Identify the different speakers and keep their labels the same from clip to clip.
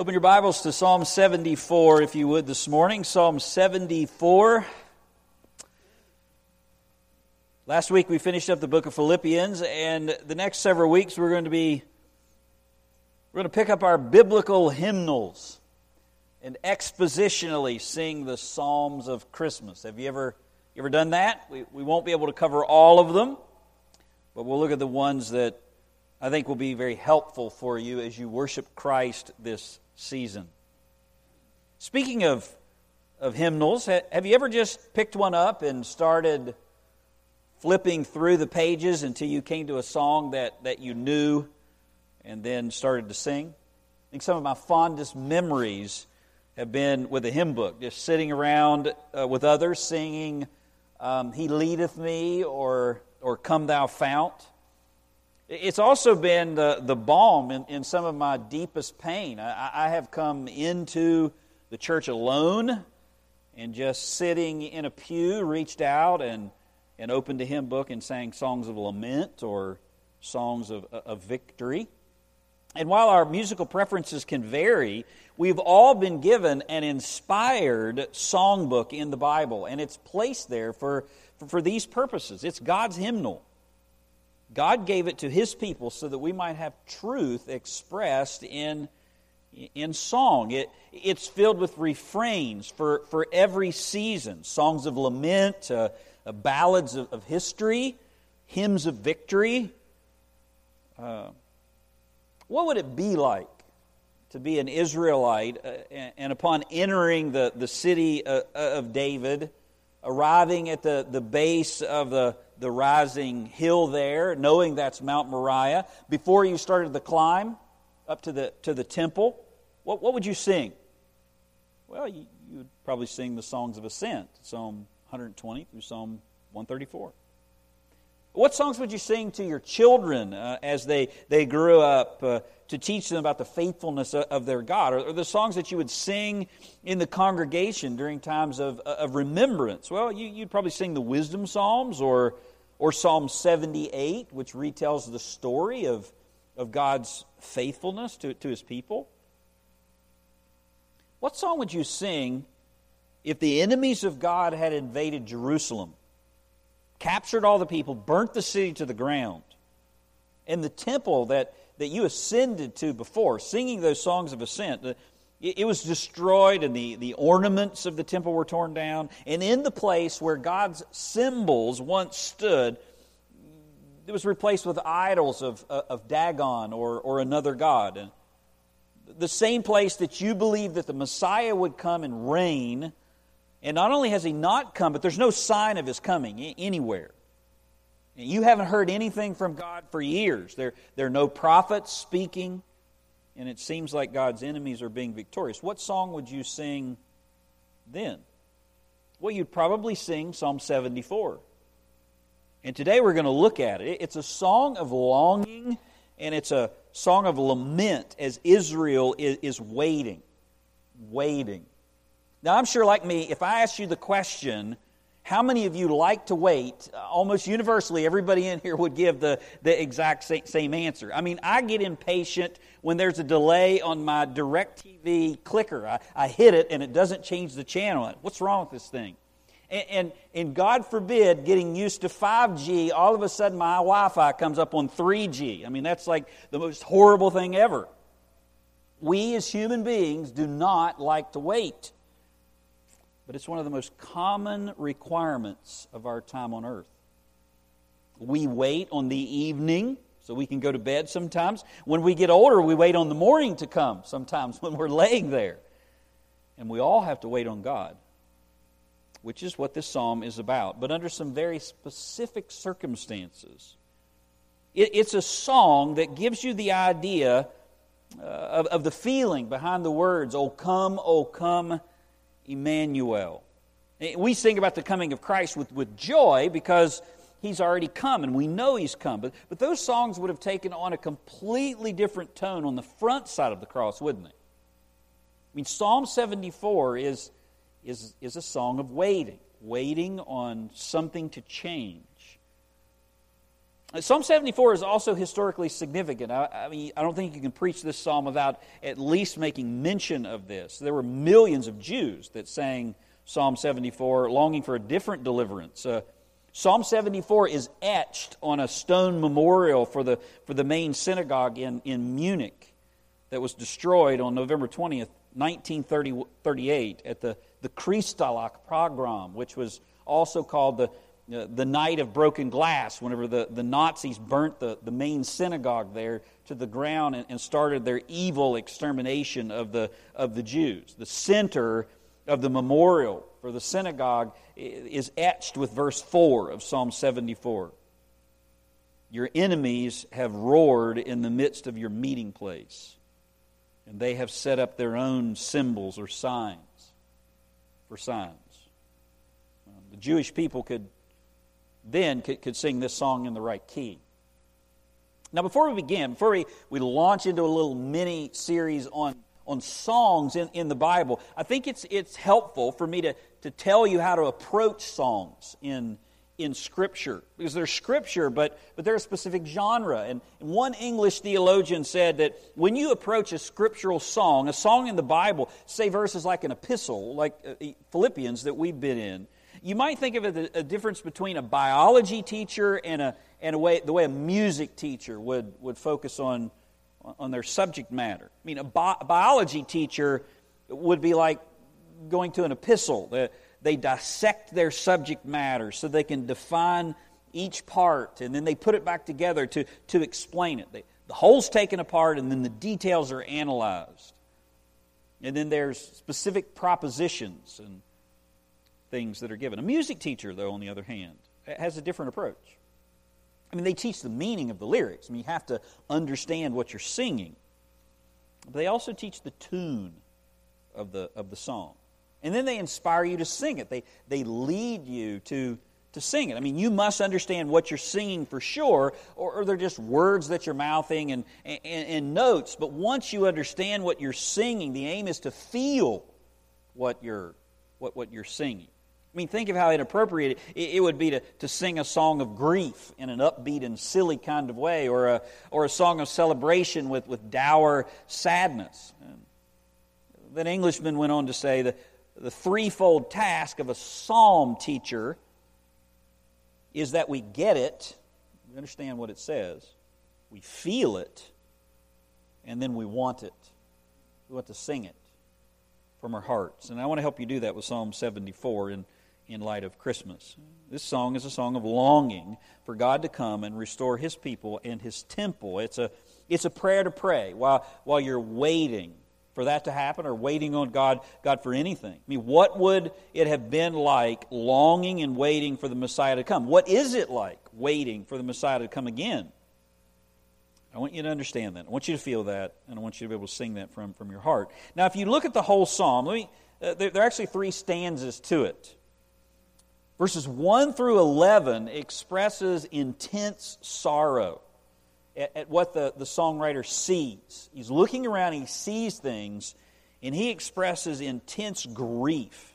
Speaker 1: Open your Bibles to Psalm 74, if you would, this morning. Psalm 74. Last week we finished up the book of Philippians, and the next several weeks we're going to be we're going to pick up our biblical hymnals and expositionally sing the Psalms of Christmas. Have you ever you ever done that? We, we won't be able to cover all of them, but we'll look at the ones that I think will be very helpful for you as you worship Christ this season. Speaking of, of hymnals, have you ever just picked one up and started flipping through the pages until you came to a song that, that you knew and then started to sing? I think some of my fondest memories have been with a hymn book, just sitting around uh, with others singing um, He Leadeth Me or, or Come Thou Fount. It's also been the, the balm in, in some of my deepest pain. I, I have come into the church alone and just sitting in a pew, reached out and, and opened a hymn book and sang songs of lament or songs of, of victory. And while our musical preferences can vary, we've all been given an inspired songbook in the Bible, and it's placed there for, for, for these purposes. It's God's hymnal. God gave it to His people so that we might have truth expressed in, in song. It, it's filled with refrains for, for every season songs of lament, uh, uh, ballads of, of, history, hymns of victory. Uh, what would it be like to be an Israelite uh, and, and, upon entering the, the city uh, of David, arriving at the, the base of the the rising hill there, knowing that's Mount Moriah, before you started the climb up to the, to the temple, what, what would you sing? Well, you, you would probably sing the songs of ascent, Psalm 120 through Psalm 134. What songs would you sing to your children uh, as they, they grew up uh, to teach them about the faithfulness of, of their God? Or, or, the songs that you would sing in the congregation during times of, of remembrance? Well, you, you'd probably sing the wisdom psalms or or Psalm 78, which retells the story of, of God's faithfulness to, to his people. What song would you sing if the enemies of God had invaded Jerusalem, captured all the people, burnt the city to the ground, and the temple that, that you ascended to before, singing those songs of ascent, the, it was destroyed, and the, the ornaments of the temple were torn down. And in the place where God's symbols once stood, it was replaced with idols of, uh, of Dagon or, or another god. And the same place that you believe that the Messiah would come and reign, and not only has he not come, but there's no sign of his coming anywhere. You haven't heard anything from God for years. There, there are no prophets speaking and it seems like God's enemies are being victorious, what song would you sing then? Well, you'd probably sing Psalm 74. And today we're going to look at it. It's a song of longing and it's a song of lament as Israel is, waiting. Waiting. Now, I'm sure, like me, if I asked you the question, how many of you like to wait? Uh, almost universally, everybody in here would give the, the exact same answer. I mean, I get impatient when there's a delay on my DirecTV clicker. I, I hit it and it doesn't change the channel. What's wrong with this thing? And, and, and God forbid, getting used to 5G, all of a sudden my Wi Fi comes up on 3G. I mean, that's like the most horrible thing ever. We as human beings do not like to wait but it's one of the most common requirements of our time on earth. We wait on the evening so we can go to bed sometimes. When we get older, we wait on the morning to come sometimes when we're laying there. And we all have to wait on God, which is what this psalm is about, but under some very specific circumstances. it's a song that gives you the idea uh, of, of the feeling behind the words, O come, O come, Emmanuel. Eh, we sing about the coming of Christ with, with joy because he's already come and we know he's come. But, but those songs would have taken on a completely different tone on the front side of the cross, wouldn't they? I mean, Psalm 74 is, is, is a song of waiting, waiting on something to change. Psalm 74 is also historically significant. I, I, mean, I don't think you can preach this psalm without at least making mention of this. There were millions of Jews that sang Psalm 74, longing for a different deliverance. Uh, Psalm 74 is etched on a stone memorial for the, for the main synagogue in, in Munich that was destroyed on November 20th, 1938, at the, the Kristallnacht pogrom, which was also called the uh, the night of broken glass, whenever the, the Nazis burnt the, the main synagogue there to the ground and, and started their evil extermination of the, of the Jews. The center of the memorial for the synagogue is etched with verse 4 of Psalm 74. Your enemies have roared in the midst of your meeting place, and they have set up their own symbols or signs for signs. Um, the Jewish people could then could, could sing this song in the right key. Now, before we begin, before we, we launch into a little mini series on, on songs in, in the Bible, I think it's, it's helpful for me to, to tell you how to approach songs in, in Scripture. Because they're Scripture, but, but they're a specific genre. And one English theologian said that when you approach a scriptural song, a song in the Bible, say verses like an epistle, like uh, Philippians that we've been in, you might think of it a difference between a biology teacher and, a, and a way, the way a music teacher would, would focus on, on their subject matter. I mean, a, bi- biology teacher would be like going to an epistle. They, they dissect their subject matter so they can define each part and then they put it back together to, to explain it. They, the whole's taken apart and then the details are analyzed. And then there's specific propositions and things that are given. A music teacher, though, on the other hand, has a different approach. I mean, they teach the meaning of the lyrics. I mean, you have to understand what you're singing. But they also teach the tune of the, of the song. And then they inspire you to sing it. They, they lead you to, to sing it. I mean, you must understand what you're singing for sure, or, or they're just words that you're mouthing and, and, and notes. But once you understand what you're singing, the aim is to feel what you're, what, what you're singing. I mean, think of how inappropriate it, it would be to, to sing a song of grief in an upbeat and silly kind of way, or a, or a song of celebration with, with dour sadness. And then Englishman went on to say the, the threefold task of a psalm teacher is that we get it, we understand what it says, we feel it, and then we want it. We want to sing it from our hearts. And I want to help you do that with Psalm 74. And in light of Christmas. This song is a song of longing for God to come and restore His people and His temple. It's a, it's a prayer to pray while, while you're waiting for that to happen or waiting on God, God for anything. I mean, what would it have been like longing and waiting for the Messiah to come? What is it like waiting for the Messiah to come again? I want you to understand that. I want you to feel that, and I want you to be able to sing that from, from your heart. Now, if you look at the whole psalm, let me, uh, there, there are actually three stanzas to it. Verses 1 through 11 expresses intense sorrow at, at, what the, the songwriter sees. He's looking around, he sees things, and he expresses intense grief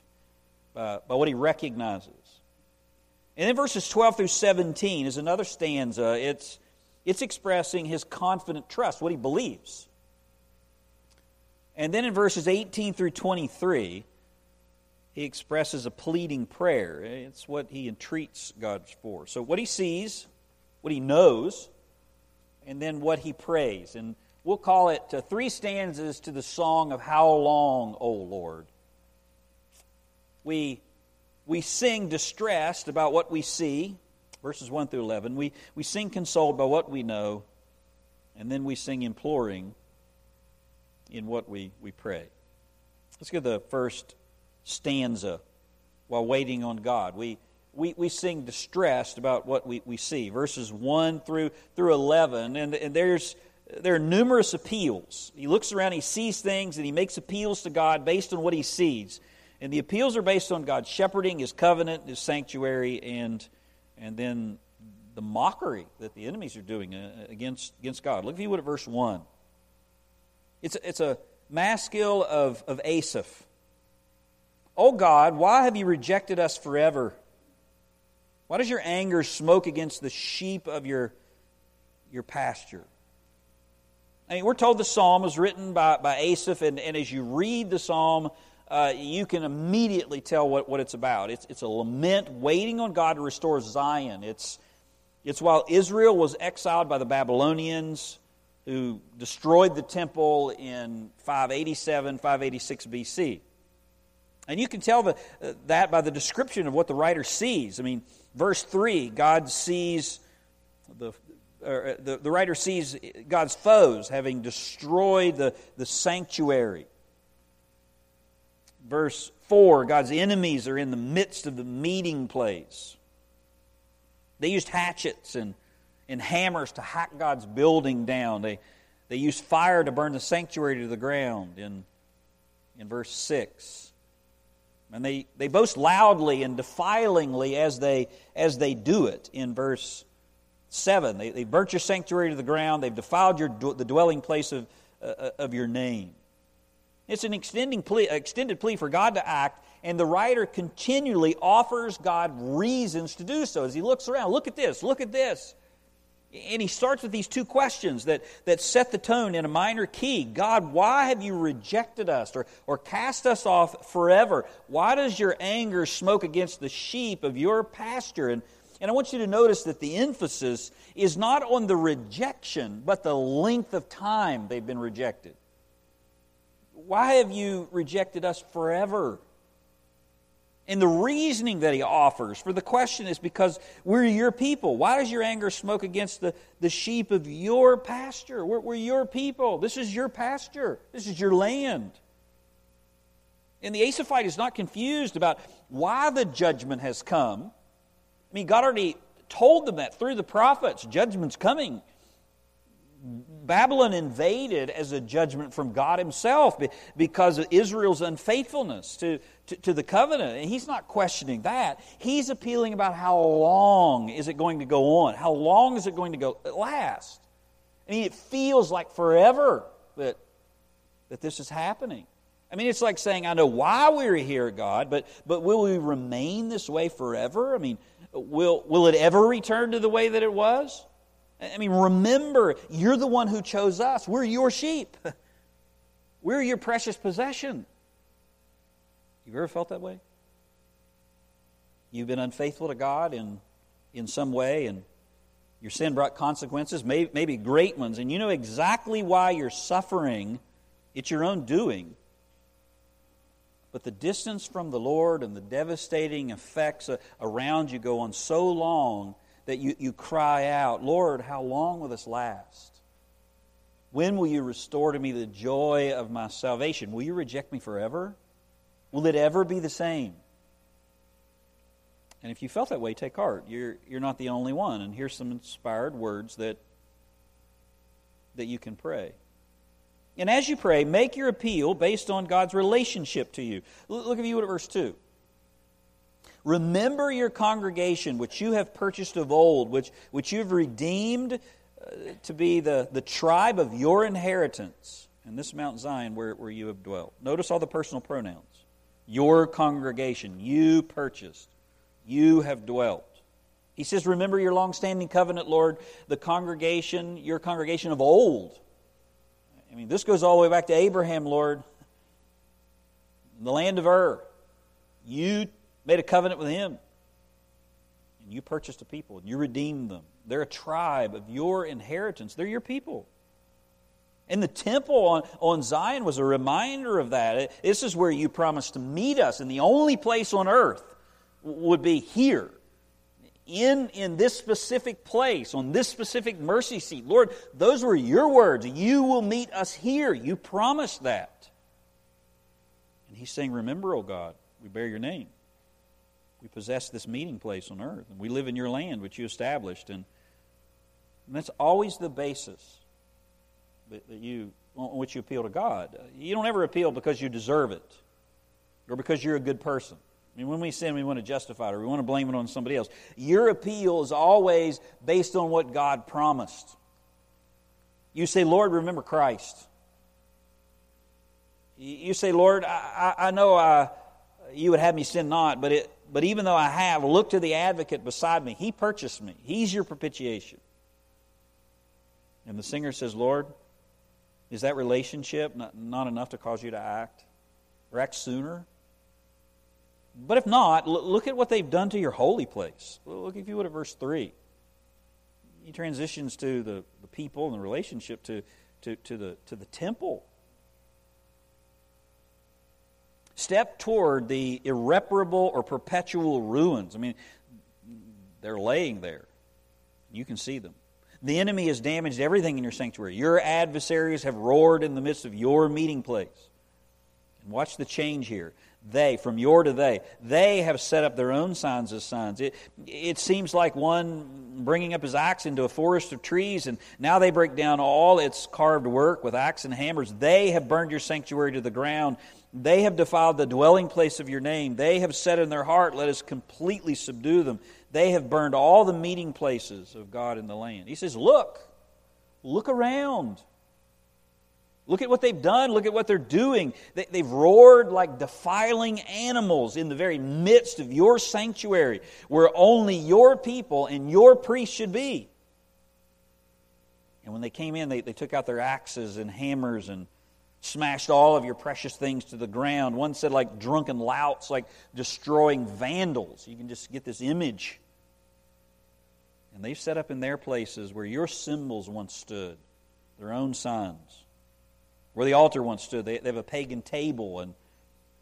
Speaker 1: uh, by what he recognizes. And then verses 12 through 17 is another stanza. It's, it's expressing his confident trust, what he believes. And then in verses 18 through 23, he expresses a pleading prayer. It's what he entreats God for. So, what he sees, what he knows, and then what he prays. And we'll call it uh, three stanzas to the song of How Long, O Lord. We, we sing distressed about what we see, verses 1 through 11. We, we sing consoled by what we know, and then we sing imploring in what we, we pray. Let's get the first stanza while waiting on God. We, we, we sing distressed about what we, we see. Verses 1 through, through 11, and, and there's, there are numerous appeals. He looks around, he sees things, and he makes appeals to God based on what he sees. And the appeals are based on God shepherding, his covenant, his sanctuary, and, and then the mockery that the enemies are doing uh, against, against God. Look if you would at verse 1. It's a, it's a maskil of, of Asaph. O God, why have you rejected us forever? Why does your anger smoke against the sheep of your, your pasture. I mean, we're told the psalm was written by, by Asaph, and, and as you read the psalm, uh, you can immediately tell what, what it's about. It's, it's a lament waiting on God to restore Zion. It's, it's while Israel was exiled by the Babylonians who destroyed the temple in 587, 586 BC. And you can tell the, uh, that by the description of what the writer sees. I mean, verse 3 God sees the, uh, the, the writer sees God's foes having destroyed the, the sanctuary. Verse 4 God's enemies are in the midst of the meeting place. They used hatchets and, and hammers to hack God's building down. They, they used fire to burn the sanctuary to the ground in, in verse 6. And they, they boast loudly and defilingly as they, as they do it in verse 7. They, they burnt your sanctuary to the ground. They've defiled your, the dwelling place of, uh, of your name. It's an extending plea, extended plea for God to act, and the writer continually offers God reasons to do so as he looks around. Look at this, look at this. And he starts with these two questions that, that set the tone in a minor key God, why have you rejected us or, or cast us off forever? Why does your anger smoke against the sheep of your pasture? And and I want you to notice that the emphasis is not on the rejection, but the length of time they've been rejected. Why have you rejected us forever? And the reasoning that he offers for the question is because we're your people. Why does your anger smoke against the, the sheep of your pasture? We're, we're your people. This is your pasture, this is your land. And the Asaphite is not confused about why the judgment has come. I mean, God already told them that through the prophets judgment's coming. Babylon invaded as a judgment from God Himself because of Israel's unfaithfulness to, to, to, the covenant. And He's not questioning that. He's appealing about how long is it going to go on? How long is it going to go last? I mean, it feels like forever that, that this is happening. I mean, it's like saying, I know why we're here, God, but, but will we remain this way forever? I mean, will, will it ever return to the way that it was? I mean, remember, you're the one who chose us. We're your sheep. We're your precious possession. You ever felt that way? You've been unfaithful to God in, in some way, and your sin brought consequences, maybe, maybe great ones, and you know exactly why you're suffering. It's your own doing. But the distance from the Lord and the devastating effects uh, around you go on so long that you, you cry out, Lord, how long will this last? When will you restore to me the joy of my salvation? Will you reject me forever? Will it ever be the same? And if you felt that way, take heart. You're, you're not the only one. And here's some inspired words that, that you can pray. And as you pray, make your appeal based on God's relationship to you. Look at you at verse 2. Remember your congregation, which you have purchased of old, which, which you have redeemed uh, to be the, the tribe of your inheritance, and this Mount Zion where, where you have dwelt. Notice all the personal pronouns. Your congregation, you purchased, you have dwelt. He says, Remember your long standing covenant, Lord, the congregation, your congregation of old I mean, this goes all the way back to Abraham, Lord. The land of Ur. You made a covenant with him. And you purchased a people, and you redeemed them. They're a tribe of your inheritance, they're your people. And the temple on, on Zion was a reminder of that. This is where you promised to meet us, and the only place on earth would be here in, in this specific place, on this specific mercy seat. Lord, those were your words. You will meet us here. You promised that. And he's saying, Remember, O God, we bear your name. We possess this meeting place on earth, and we live in your land, which you established. And, and that's always the basis that, that you, on which you appeal to God. You don't ever appeal because you deserve it or because you're a good person. I mean, when we sin, we want to justify it or we want to blame it on somebody else. Your appeal is always based on what God promised. You say, Lord, remember Christ. You say, Lord, I, I know I, you would have me sin not, but, it, but even though I have, look to the advocate beside me. He purchased me, He's your propitiation. And the singer says, Lord, is that relationship not, not enough to cause you to act? Or act sooner? But if not, look at what they've done to your holy place. Look, if you would, at verse 3. He transitions to the, the people and the relationship to, to, to, the, to the temple. Step toward the irreparable or perpetual ruins. I mean, they're laying there. You can see them. The enemy has damaged everything in your sanctuary. Your adversaries have roared in the midst of your meeting place. And watch the change here. They, from your to they, they have set up their own signs as signs. It, it seems like one bringing up his axe into a forest of trees, and now they break down all its carved work with axe and hammers. They have burned your sanctuary to the ground. They have defiled the dwelling place of your name. They have said in their heart, Let us completely subdue them. They have burned all the meeting places of God in the land. He says, Look, look around. Look at what they've done. Look at what they're doing. They, have roared like defiling animals in the very midst of your sanctuary, where only your people and your priests should be. And when they came in, they, they took out their axes and hammers and smashed all of your precious things to the ground. One said, like drunken louts, like destroying vandals. You can just get this image. And they've set up in their places where your symbols once stood, their own signs where the altar once stood. They, they have a pagan table, and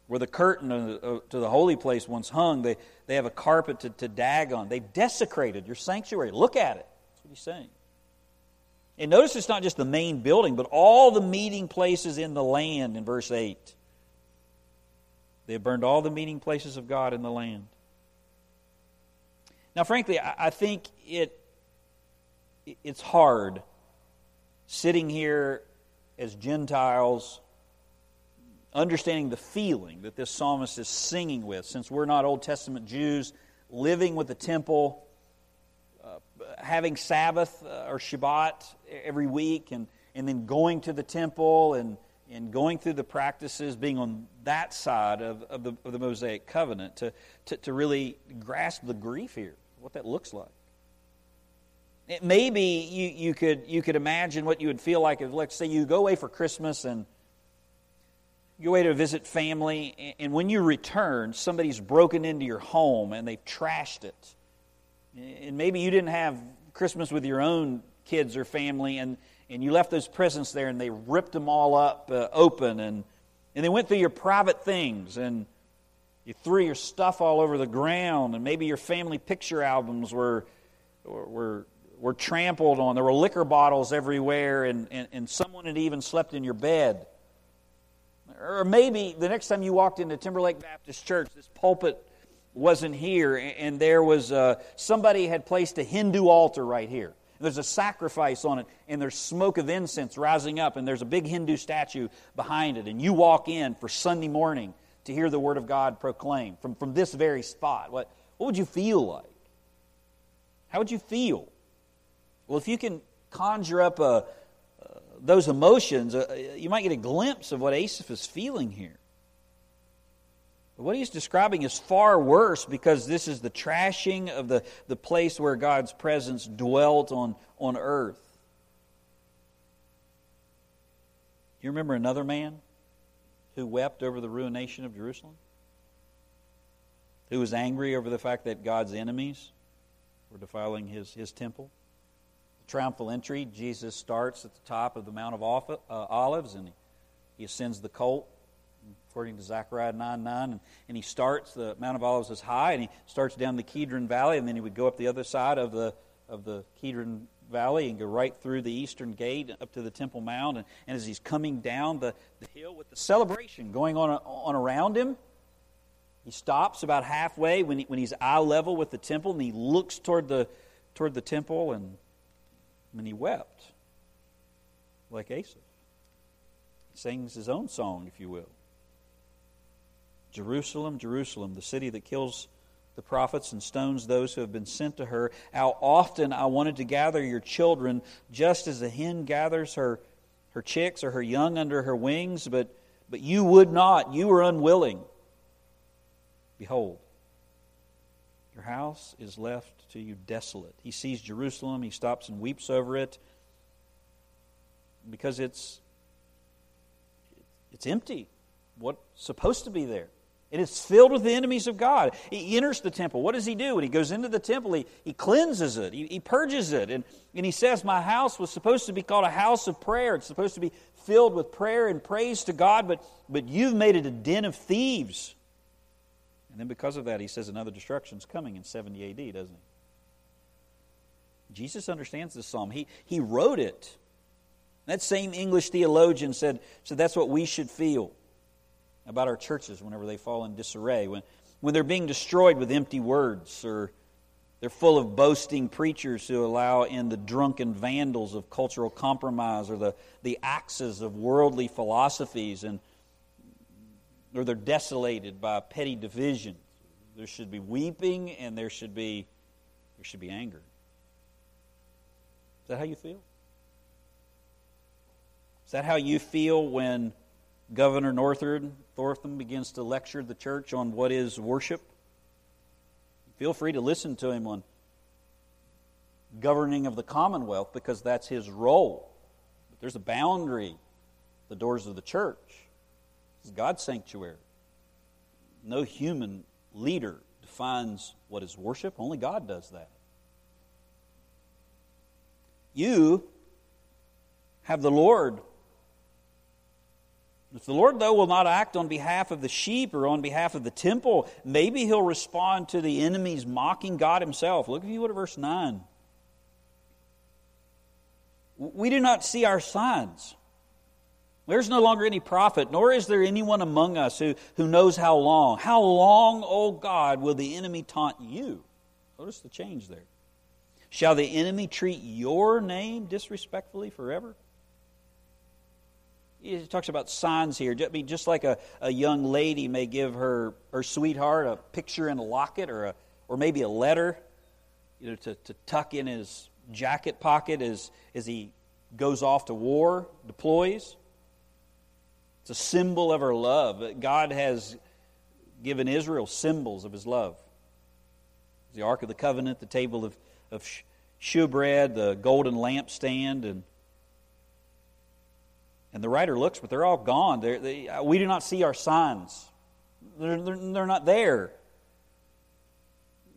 Speaker 1: where the curtain to the holy place once hung, they, they have a carpet to, to Dagon. They've desecrated your sanctuary. Look at it. That's what he's saying. And notice it's not just the main building, but all the meeting places in the land in verse 8. They have burned all the meeting places of God in the land. Now, frankly, I, think it, it's hard sitting here as Gentiles, understanding the feeling that this psalmist is singing with, since we're not Old Testament Jews, living with the temple, having Sabbath uh, or Shabbat every week, and, and then going to the temple and, and going through the practices, being on that side of, of, the, of the Mosaic covenant, to, to, to really grasp the grief here, what that looks like. Maybe you, you, could, you could imagine what you would feel like if, let's say, you go away for Christmas and you go away to visit family, and when you return, somebody's broken into your home and they've trashed it. And maybe you didn't have Christmas with your own kids or family, and, and you left those presents there and they ripped them all up uh, open, and, and they went through your private things, and you threw your stuff all over the ground, and maybe your family picture albums were, were were trampled on. There were liquor bottles everywhere, and, and, and someone had even slept in your bed. Or maybe the next time you walked into Timberlake Baptist Church, this pulpit wasn't here, and there was uh, somebody had placed a Hindu altar right here. There's a sacrifice on it, and there's smoke of incense rising up, and there's a big Hindu statue behind it. And you walk in for Sunday morning to hear the Word of God proclaimed from, from this very spot. What, what would you feel like? How would you feel? Well, if you can conjure up uh, uh, those emotions, uh, you might get a glimpse of what Asaph is feeling here. What he's describing is far worse because this is the trashing of the, the place where God's presence dwelt on, on earth. You remember another man who wept over the ruination of Jerusalem? Who was angry over the fact that God's enemies were defiling his, his temple? The triumphal entry, Jesus starts at the top of the Mount of uh, Olives and he ascends the colt, according to Zechariah 9 9. And, and he starts, the Mount of Olives is high, and he starts down the Kidron Valley, and then he would go up the other side of the, of the Kidron Valley and go right through the eastern gate up to the Temple Mount. And, and as he's coming down the, the hill with the celebration going on, on around him, he stops about halfway when, he, when he's eye level with the temple, and he looks toward the, toward the temple and and he wept like Asaph. Sings his own song, if you will. Jerusalem, Jerusalem, the city that kills the prophets and stones those who have been sent to her. How often I wanted to gather your children just as a hen gathers her, her chicks or her young under her wings, but, but you would not. You were unwilling. Behold, your house is left to you desolate. He sees Jerusalem, he stops and weeps over it. because it's it's empty. What's supposed to be there? It is filled with the enemies of God. He enters the temple. What does he do? When he goes into the temple, he, he cleanses it, he, he purges it. And, and he says, My house was supposed to be called a house of prayer. It's supposed to be filled with prayer and praise to God, but, but you've made it a den of thieves. And then because of that, he says another destruction is coming in 70 AD, doesn't he? Jesus understands this psalm. He, he wrote it. That same English theologian said, said that's what we should feel about our churches whenever they fall in disarray, when, when they're being destroyed with empty words, or they're full of boasting preachers who allow in the drunken vandals of cultural compromise, or the, the axes of worldly philosophies, and, or they're desolated by petty division. There should be weeping and there should be, there should be anger. Is that how you feel? Is that how you feel when Governor Northard Thornton begins to lecture the church on what is worship. Feel free to listen to him on governing of the Commonwealth because that's his role. But there's a boundary, the doors of the church. Is God's sanctuary. No human leader defines what is worship, only God does that. You have the Lord if the Lord, though, will not act on behalf of the sheep or on behalf of the temple, maybe he'll respond to the enemies mocking God himself. Look, if you would, at verse 9. We do not see our signs. There's no longer any prophet, nor is there anyone among us who, who knows how long. How long, O God, will the enemy taunt you? Notice the change there. Shall the enemy treat your name disrespectfully forever? He talks about signs here. I mean, just like a, a young lady may give her, her sweetheart a picture in a locket or, a, or maybe a letter you know, to, to tuck in his jacket pocket as, as he goes off to war, deploys. It's a symbol of her love. God has given Israel symbols of his love. The Ark of the Covenant, the table of, of shewbread, the golden lampstand, and and the writer looks, but they're all gone. They're, they, uh, we do not see our signs, they're, they're, they're not there.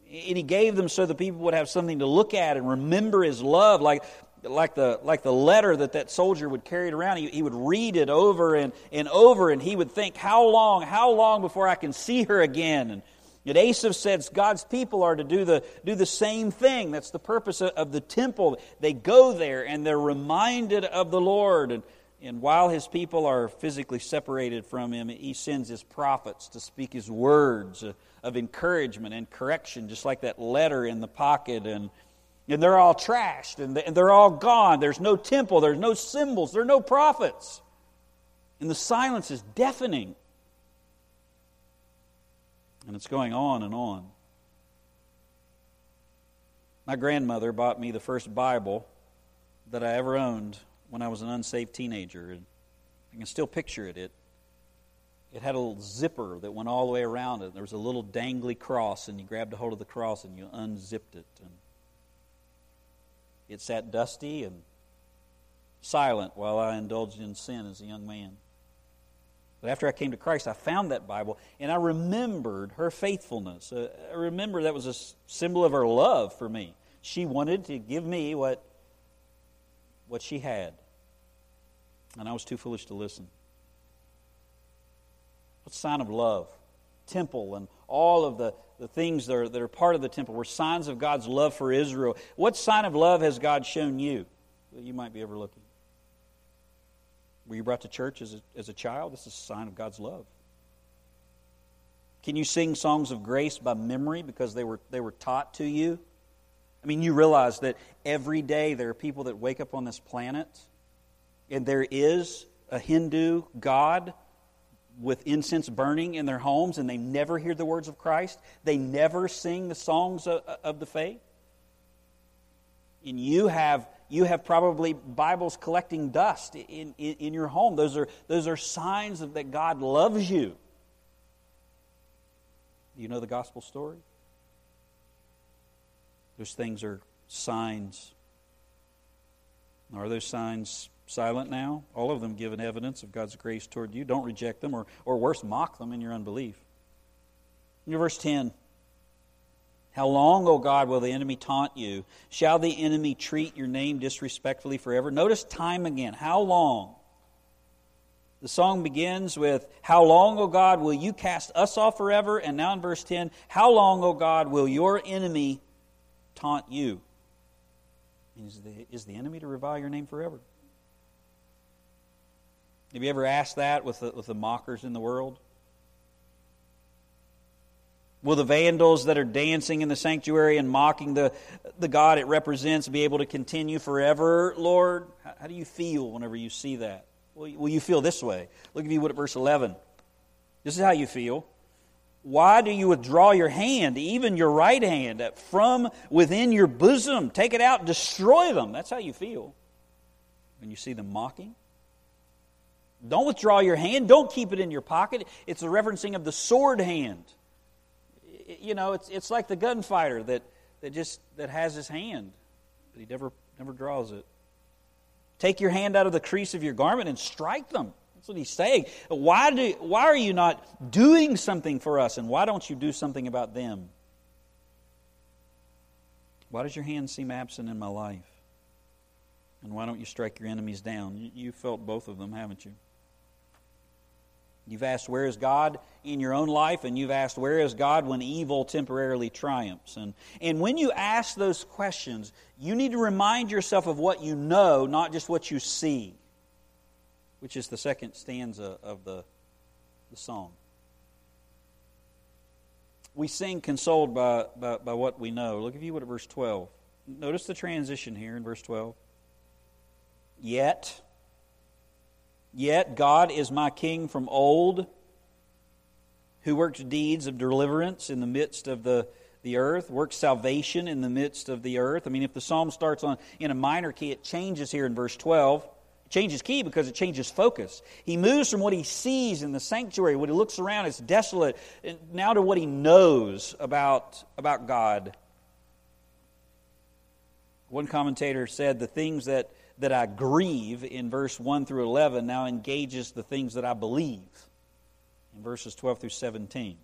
Speaker 1: And he gave them so the people would have something to look at and remember his love, like, like, the, like the letter that that soldier would carry it around. He, he would read it over and, and over, and he would think, How long, how long before I can see her again? And, Asaph says God's people are to do the, do the same thing. That's the purpose of, of the temple. They go there and they're reminded of the Lord. And and while his people are physically separated from him, he sends his prophets to speak his words of encouragement and correction, just like that letter in the pocket. And, and they're all trashed and they're all gone. There's no temple, there's no symbols, there are no prophets. And the silence is deafening. And it's going on and on. My grandmother bought me the first Bible that I ever owned when I was an unsaved teenager. And I can still picture it. It it had a little zipper that went all the way around it. There was a little dangly cross, and you grabbed a hold of the cross and you unzipped it. And it sat dusty and silent while I indulged in sin as a young man. But after I came to Christ, I found that Bible and I remembered her faithfulness. Uh, I remember that was a symbol of her love for me. She wanted to give me what what she had. And I was too foolish to listen. What sign of love? Temple and all of the, the things that are, that are part of the temple were signs of God's love for Israel. What sign of love has God shown you that you might be overlooking? Were you brought to church as a, as a child? This is a sign of God's love. Can you sing songs of grace by memory because they were, they were taught to you? I mean, you realize that every day there are people that wake up on this planet, and there is a Hindu God with incense burning in their homes, and they never hear the words of Christ. They never sing the songs of, the faith. And you have you have probably Bibles collecting dust in, in, in, your home. Those are, those are signs of, that God loves you. Do you know the gospel story? Those things are signs. Are those signs silent now. All of them give an evidence of God's grace toward you. Don't reject them, or, or worse, mock them in your unbelief. In verse 10, how long, O God, will the enemy taunt you? Shall the enemy treat your name disrespectfully forever? Notice time again. How long? The song begins with, How long, O God, will you cast us off forever? And now in verse 10, How long, O God, will your enemy taunt you? Is the, is the enemy to revile your name forever? Have you ever asked that with the, with the mockers in the world? Will the vandals that are dancing in the sanctuary and mocking the, the God it represents be able to continue forever, Lord? How, how do you feel whenever you see that? Will, will you feel this way? Look at you would at verse 11. This is how you feel. Why do you withdraw your hand, even your right hand, from within your bosom? Take it out, destroy them. That's how you feel when you see them mocking. Don't withdraw your hand. Don't keep it in your pocket. It's a referencing of the sword hand you know, it's, it's like the gunfighter that, that just that has his hand, but he never, never draws it. Take your hand out of the crease of your garment and strike them. That's what he's saying. Why, do, why are you not doing something for us, and why don't you do something about them? Why does your hand seem absent in my life? And why don't you strike your enemies down? You, you felt both of them, haven't you? You've asked, Where is God in your own life? And you've asked, Where is God when evil temporarily triumphs? And, and when you ask those questions, you need to remind yourself of what you know, not just what you see, which is the second stanza of the, the song. We sing consoled by, by, by what we know. Look, if you would, at verse 12. Notice the transition here in verse 12. Yet Yet God is my king from old, who works deeds of deliverance in the midst of the, the earth, works salvation in the midst of the earth. I mean, if the psalm starts on in a minor key, it changes here in verse 12. Changes key because it changes focus. He moves from what he sees in the sanctuary, what he looks around, it's desolate, now to what he knows about, about God. One commentator said the things that that I grieve in verse 1 through 11 now engages the things that I believe in verses 12 through 17.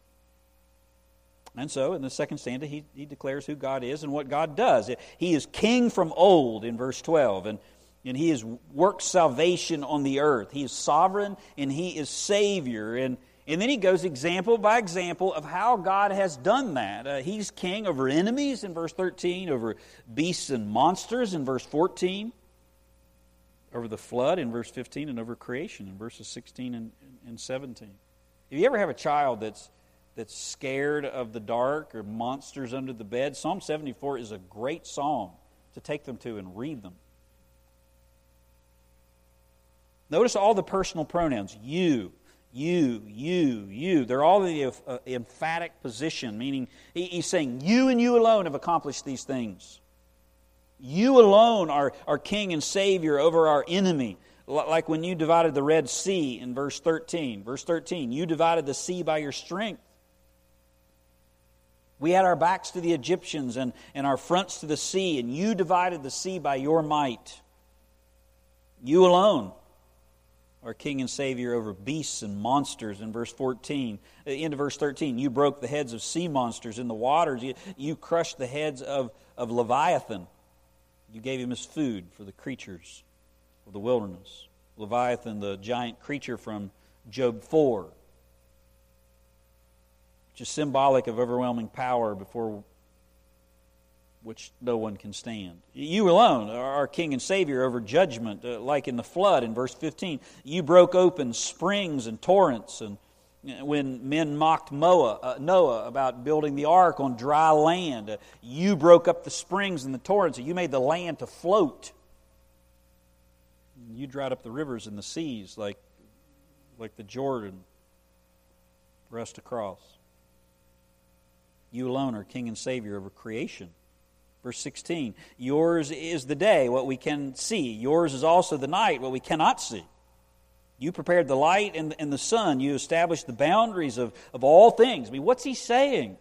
Speaker 1: And so, in the second stanza, he, he declares who God is and what God does. He is king from old in verse 12, and, and he has worked salvation on the earth. He is sovereign and he is Savior. And, and then he goes example by example of how God has done that. Uh, he's king over enemies in verse 13, over beasts and monsters in verse 14 over the flood in verse 15 and over creation in verses 16 and, and 17. If you ever have a child that's, that's scared of the dark or monsters under the bed, Psalm 74 is a great psalm to take them to and read them. Notice all the personal pronouns you, you, you, you. They're all in the uh, emphatic position, meaning he's saying, You and you alone have accomplished these things. You alone are, are king and savior over our enemy. Like when you divided the Red Sea in verse 13. Verse 13, you divided the sea by your strength. We had our backs to the Egyptians and, and our fronts to the sea, and you divided the sea by your might. You alone are king and savior over beasts and monsters in verse 14 uh, into verse 13 you broke the heads of sea monsters in the waters. You, you crushed the heads of, of leviathan. You gave him as food for the creatures of the wilderness. Leviathan, the giant creature from Job 4, which is symbolic of overwhelming power before which no one can stand. You alone are our King and Savior over judgment, uh, like in the flood in verse 15. You broke open springs and torrents and when men mocked Noah, uh, Noah about building the ark on dry land, uh, you broke up the springs and the torrents, and you made the land to float. You dried up the rivers and the seas like, like the Jordan for us to cross. You alone are King and Savior over creation. Verse 16 Yours is the day, what we can see. Yours is also the night, what we cannot see. You prepared the light and, and the sun. You established the boundaries of, of all things. I mean, what's he saying?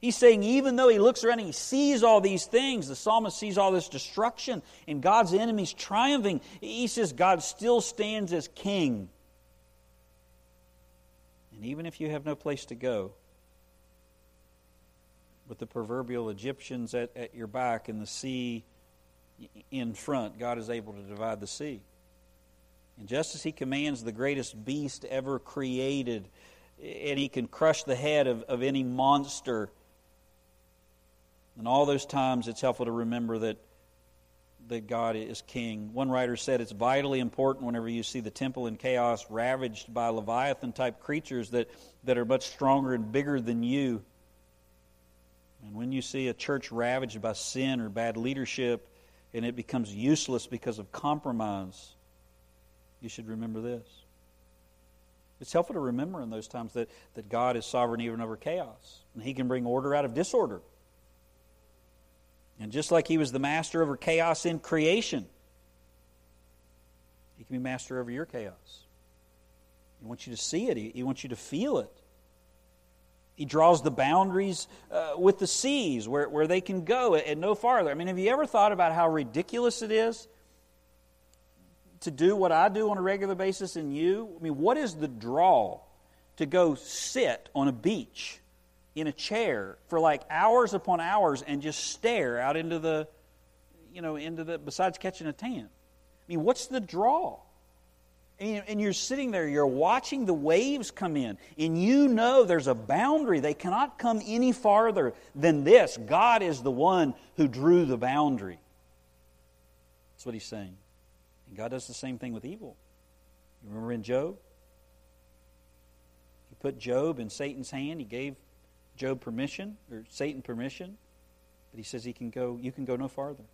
Speaker 1: He's saying, even though he looks around and he sees all these things, the psalmist sees all this destruction and God's enemies triumphing, he says God still stands as king. And even if you have no place to go, with the proverbial Egyptians at, at your back and the sea in front, God is able to divide the sea. And just as He commands the greatest beast ever created, and He can crush the head of, of any monster, and all those times it's helpful to remember that, that God is king. One writer said it's vitally important whenever you see the temple in chaos ravaged by Leviathan type creatures that, that are much stronger and bigger than you and when you see a church ravaged by sin or bad leadership and it becomes useless because of compromise, you should remember this. It's helpful to remember in those times that, that God is sovereign even over chaos, and He can bring order out of disorder. And just like He was the master over chaos in creation, He can be master over your chaos. He wants you to see it, He, he wants you to feel it. He draws the boundaries uh, with the seas where, where they can go and no farther. I mean, have you ever thought about how ridiculous it is to do what I do on a regular basis in you? I mean, what is the draw to go sit on a beach in a chair for like hours upon hours and just stare out into the, you know, into the, besides catching a tan? I mean, what's the draw? And you're sitting there, you're watching the waves come in, and you know there's a boundary. They cannot come any farther than this. God is the one who drew the boundary. That's what he's saying. And God does the same thing with evil. You remember in Job? He put Job in Satan's hand. He gave Job permission, or Satan permission, but he says he can go, you can go no farther.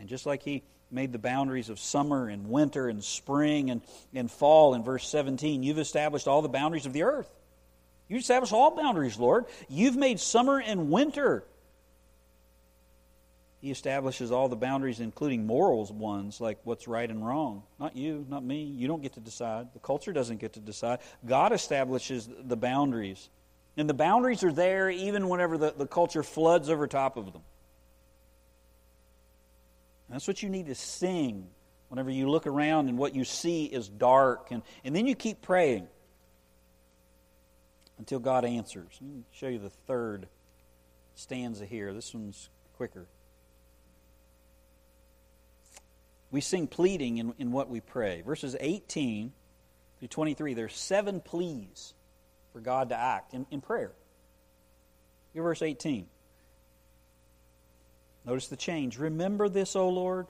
Speaker 1: And just like he made the boundaries of summer and winter and spring and, and fall in verse 17. You've established all the boundaries of the earth. You established all boundaries, Lord. You've made summer and winter. He establishes all the boundaries, including morals ones, like what's right and wrong. Not you, not me. You don't get to decide. The culture doesn't get to decide. God establishes the boundaries. And the boundaries are there even whenever the, the culture floods over top of them. And that's what you need to sing whenever you look around and what you see is dark. And, and then you keep praying until God answers. Let me show you the third stanza here. This one's quicker. We sing pleading in, in what we pray. Verses 18 through 23, there's seven pleas for God to act in, in prayer. Here's verse 18. Notice the change. Remember this, O Lord,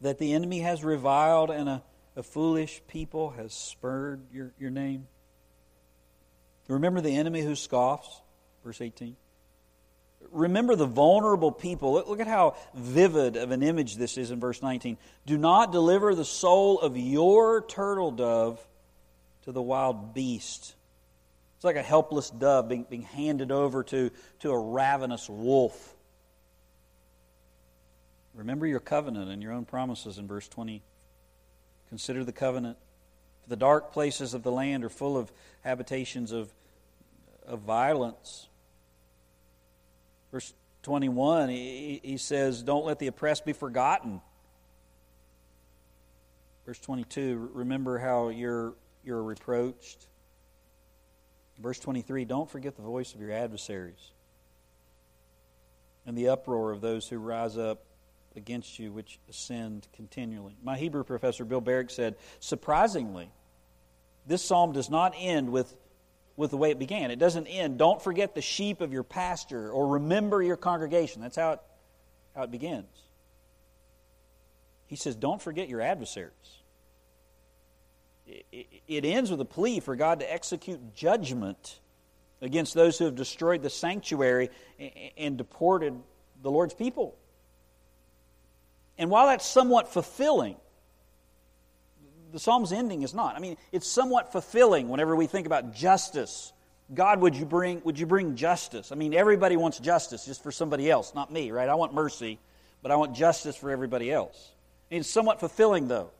Speaker 1: that the enemy has reviled and a, a foolish people has spurred your, your name. Remember the enemy who scoffs, verse 18. Remember the vulnerable people. Look, look at how vivid of an image this is in verse 19. Do not deliver the soul of your turtle dove to the wild beast. It's like a helpless dove being, being handed over to, to a ravenous wolf. Remember your covenant and your own promises in verse 20. Consider the covenant. The dark places of the land are full of habitations of, of violence. Verse 21, he, he says, Don't let the oppressed be forgotten. Verse 22, remember how you're, you're reproached. Verse 23, don't forget the voice of your adversaries and the uproar of those who rise up against you which ascend continually. My Hebrew professor, Bill Barrick, said, surprisingly, this psalm does not end with, with the way it began. It doesn't end, don't forget the sheep of your pasture or remember your congregation. That's how it, how it begins. He says, don't forget your adversaries. It, it ends with a plea for God to execute judgment against those who have destroyed the sanctuary and deported the Lord's people. And while that's somewhat fulfilling, the Psalm's ending is not. I mean, it's somewhat fulfilling whenever we think about justice. God, would you bring would you bring justice? I mean, everybody wants justice just for somebody else, not me, right? I want mercy, but I want justice for everybody else. It's somewhat fulfilling though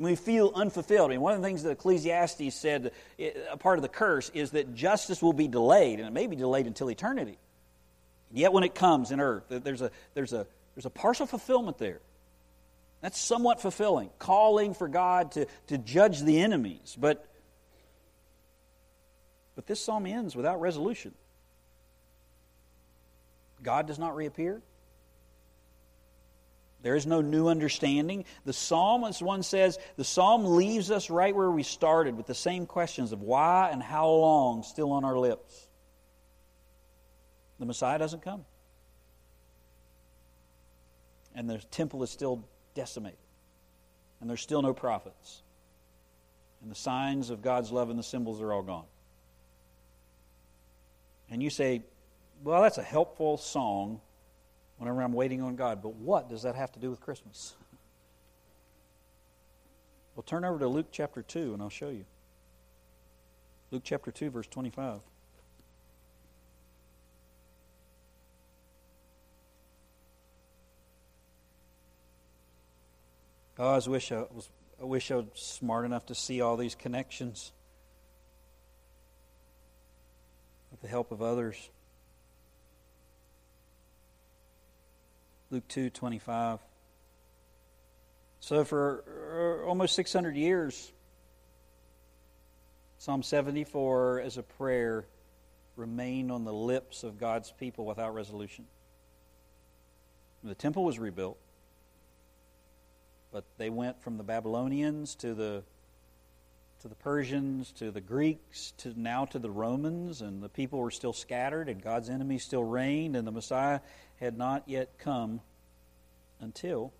Speaker 1: and we feel unfulfilled. I mean, one of the things that Ecclesiastes said, a part of the curse, is that justice will be delayed, and it may be delayed until eternity. And yet, when it comes in earth, there's a, there's, a, there's a partial fulfillment there. That's somewhat fulfilling, calling for God to, to judge the enemies. But, but this psalm ends without resolution. God does not reappear. There is no new understanding. The psalm, as one says, the psalm leaves us right where we started with the same questions of why and how long still on our lips. The Messiah doesn't come. And the temple is still decimated. And there's still no prophets. And the signs of God's love and the symbols are all gone. And you say, well, that's a helpful song whenever I'm waiting on God. But what does that have to do with Christmas? Well, turn over to Luke chapter 2 and I'll show you. Luke chapter 2, verse 25. Oh, I wish I was. I wish I was smart enough to see all these connections with the help of others. Luke 2 25. So, for uh, almost 600 years, Psalm 74 as a prayer remained on the lips of God's people without resolution. The temple was rebuilt, but they went from the Babylonians to the to the Persians, to the Greeks, to now to the Romans, and the people were still scattered, and God's enemies still reigned, and the Messiah had not yet come until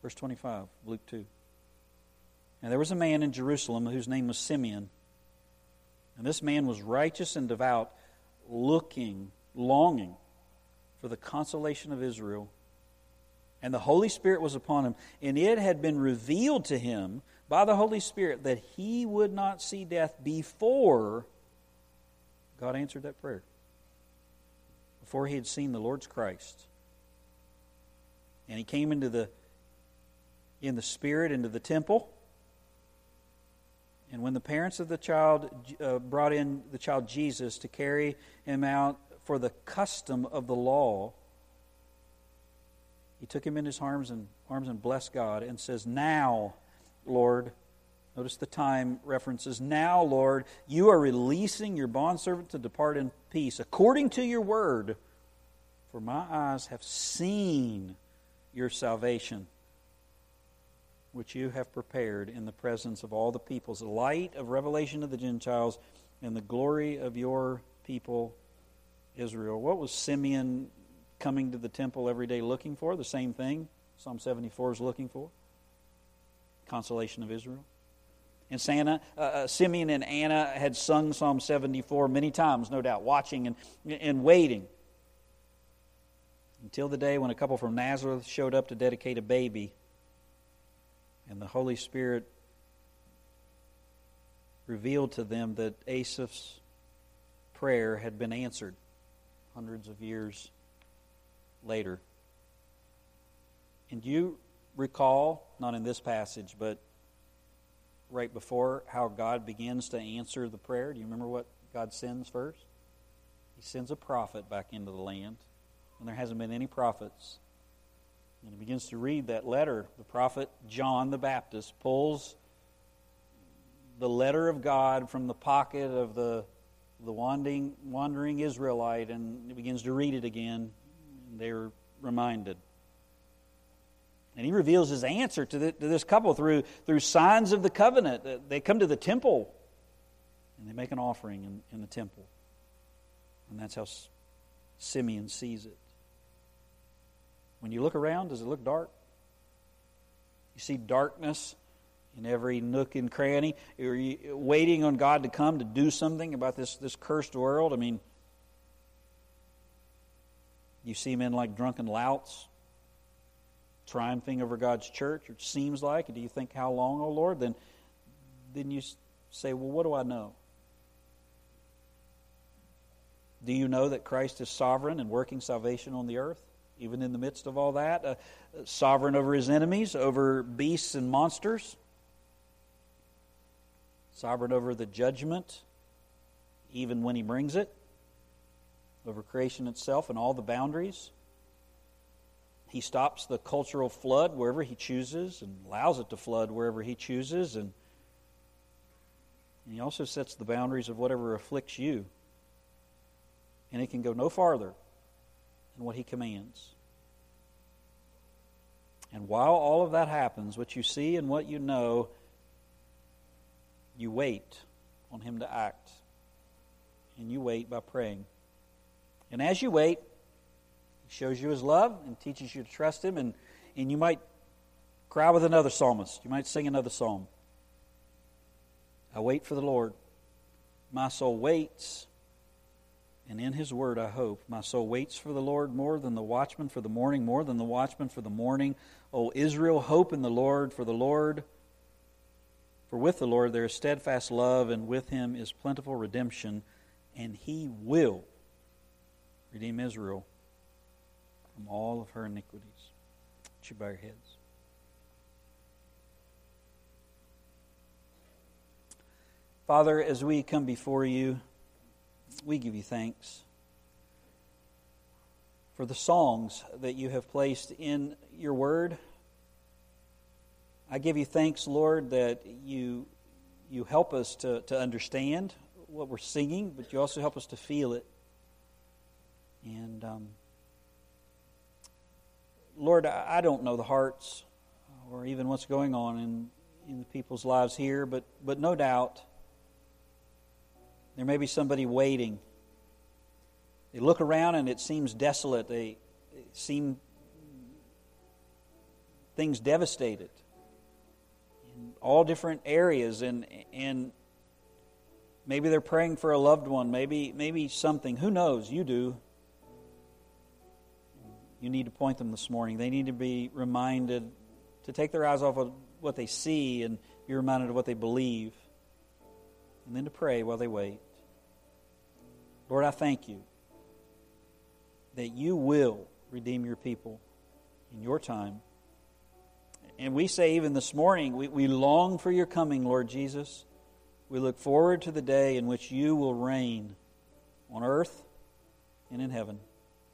Speaker 1: verse 25, Luke 2. And there was a man in Jerusalem whose name was Simeon. And this man was righteous and devout, looking, longing for the consolation of Israel. And the Holy Spirit was upon him, and it had been revealed to him by the Holy Spirit that he would not see death before God answered that prayer. Before he had seen the Lord's Christ. And he came into the in the spirit into the temple. And when the parents of the child uh, brought in the child Jesus to carry him out for the custom of the law, he took him in his arms and arms and blessed God and says, "Now, Lord, notice the time references. Now, Lord, you are releasing your bondservant to depart in peace according to your word, for my eyes have seen your salvation, which you have prepared in the presence of all the peoples, the light of revelation of the Gentiles and the glory of your people Israel. What was Simeon coming to the temple every day looking for? The same thing Psalm 74 is looking for consolation of Israel. And Santa, uh, uh, Simeon and Anna had sung Psalm 74 many times, no doubt, watching and, and waiting until the day when a couple from Nazareth showed up to dedicate a baby, and the Holy Spirit revealed to them that Asaph's prayer had been answered hundreds of years later. And you recall, not in this passage, but right before, how God begins to answer the prayer? Do you remember what God sends first? He sends a prophet back into the land and there hasn't been any prophets. And he begins to read that letter. The prophet John the Baptist pulls the letter of God from the pocket of the, the wandering, wandering Israelite and begins to read it again. They're reminded. And he reveals his answer to, the, to this couple through, through signs of the covenant. They come to the temple and they make an offering in, in the temple. And that's how Simeon sees it. When you look around, does it look dark? You see darkness in every nook and cranny. Are you waiting on God to come to do something about this, this cursed world? I mean, you see men like drunken louts triumphing over God's church, it seems like. Do you think, how long, O oh Lord? Then, then you say, well, what do I know? Do you know that Christ is sovereign and working salvation on the earth? even in the midst of all that, uh, sovereign over his enemies, over beasts and monsters, sovereign over the judgment, even when he brings it, over creation itself and all the boundaries. He stops the cultural flood wherever he chooses and allows it to flood wherever he chooses. And, and he also sets the boundaries of whatever afflicts you. And it can go no farther than what he commands. And while all of that happens, what you see and what you know, you wait on him to act. And you wait by praying. And as you wait, he shows you his love and teaches you to trust him. And, and you might cry with another psalmist. You might sing another psalm. I wait for the Lord. My soul waits, and in his word I hope. My soul waits for the Lord more than the watchman for the morning, more than the watchman for the morning. O Israel, hope in the Lord, for the Lord. For with the Lord there is steadfast love, and with him is plentiful redemption, and he will redeem Israel from all of her iniquities. Would you bow your heads? Father, as we come before you, we give you thanks for the songs that you have placed in your word. I give you thanks, Lord, that you, you help us to, to understand what we're singing, but you also help us to feel it. And um, Lord, I don't know the hearts or even what's going on in, in the people's lives here, but, but no doubt there may be somebody waiting. They look around and it seems desolate. They, seem things devastated in all different areas. And and maybe they're praying for a loved one. Maybe maybe something. Who knows? You do you need to point them this morning. They need to be reminded to take their eyes off of what they see and be reminded of what they believe, and then to pray while they wait. Lord, I thank you that you will redeem your people in your time. And we say, even this morning, we, we long for your coming, Lord Jesus. We look forward to the day in which you will reign on earth and in heaven.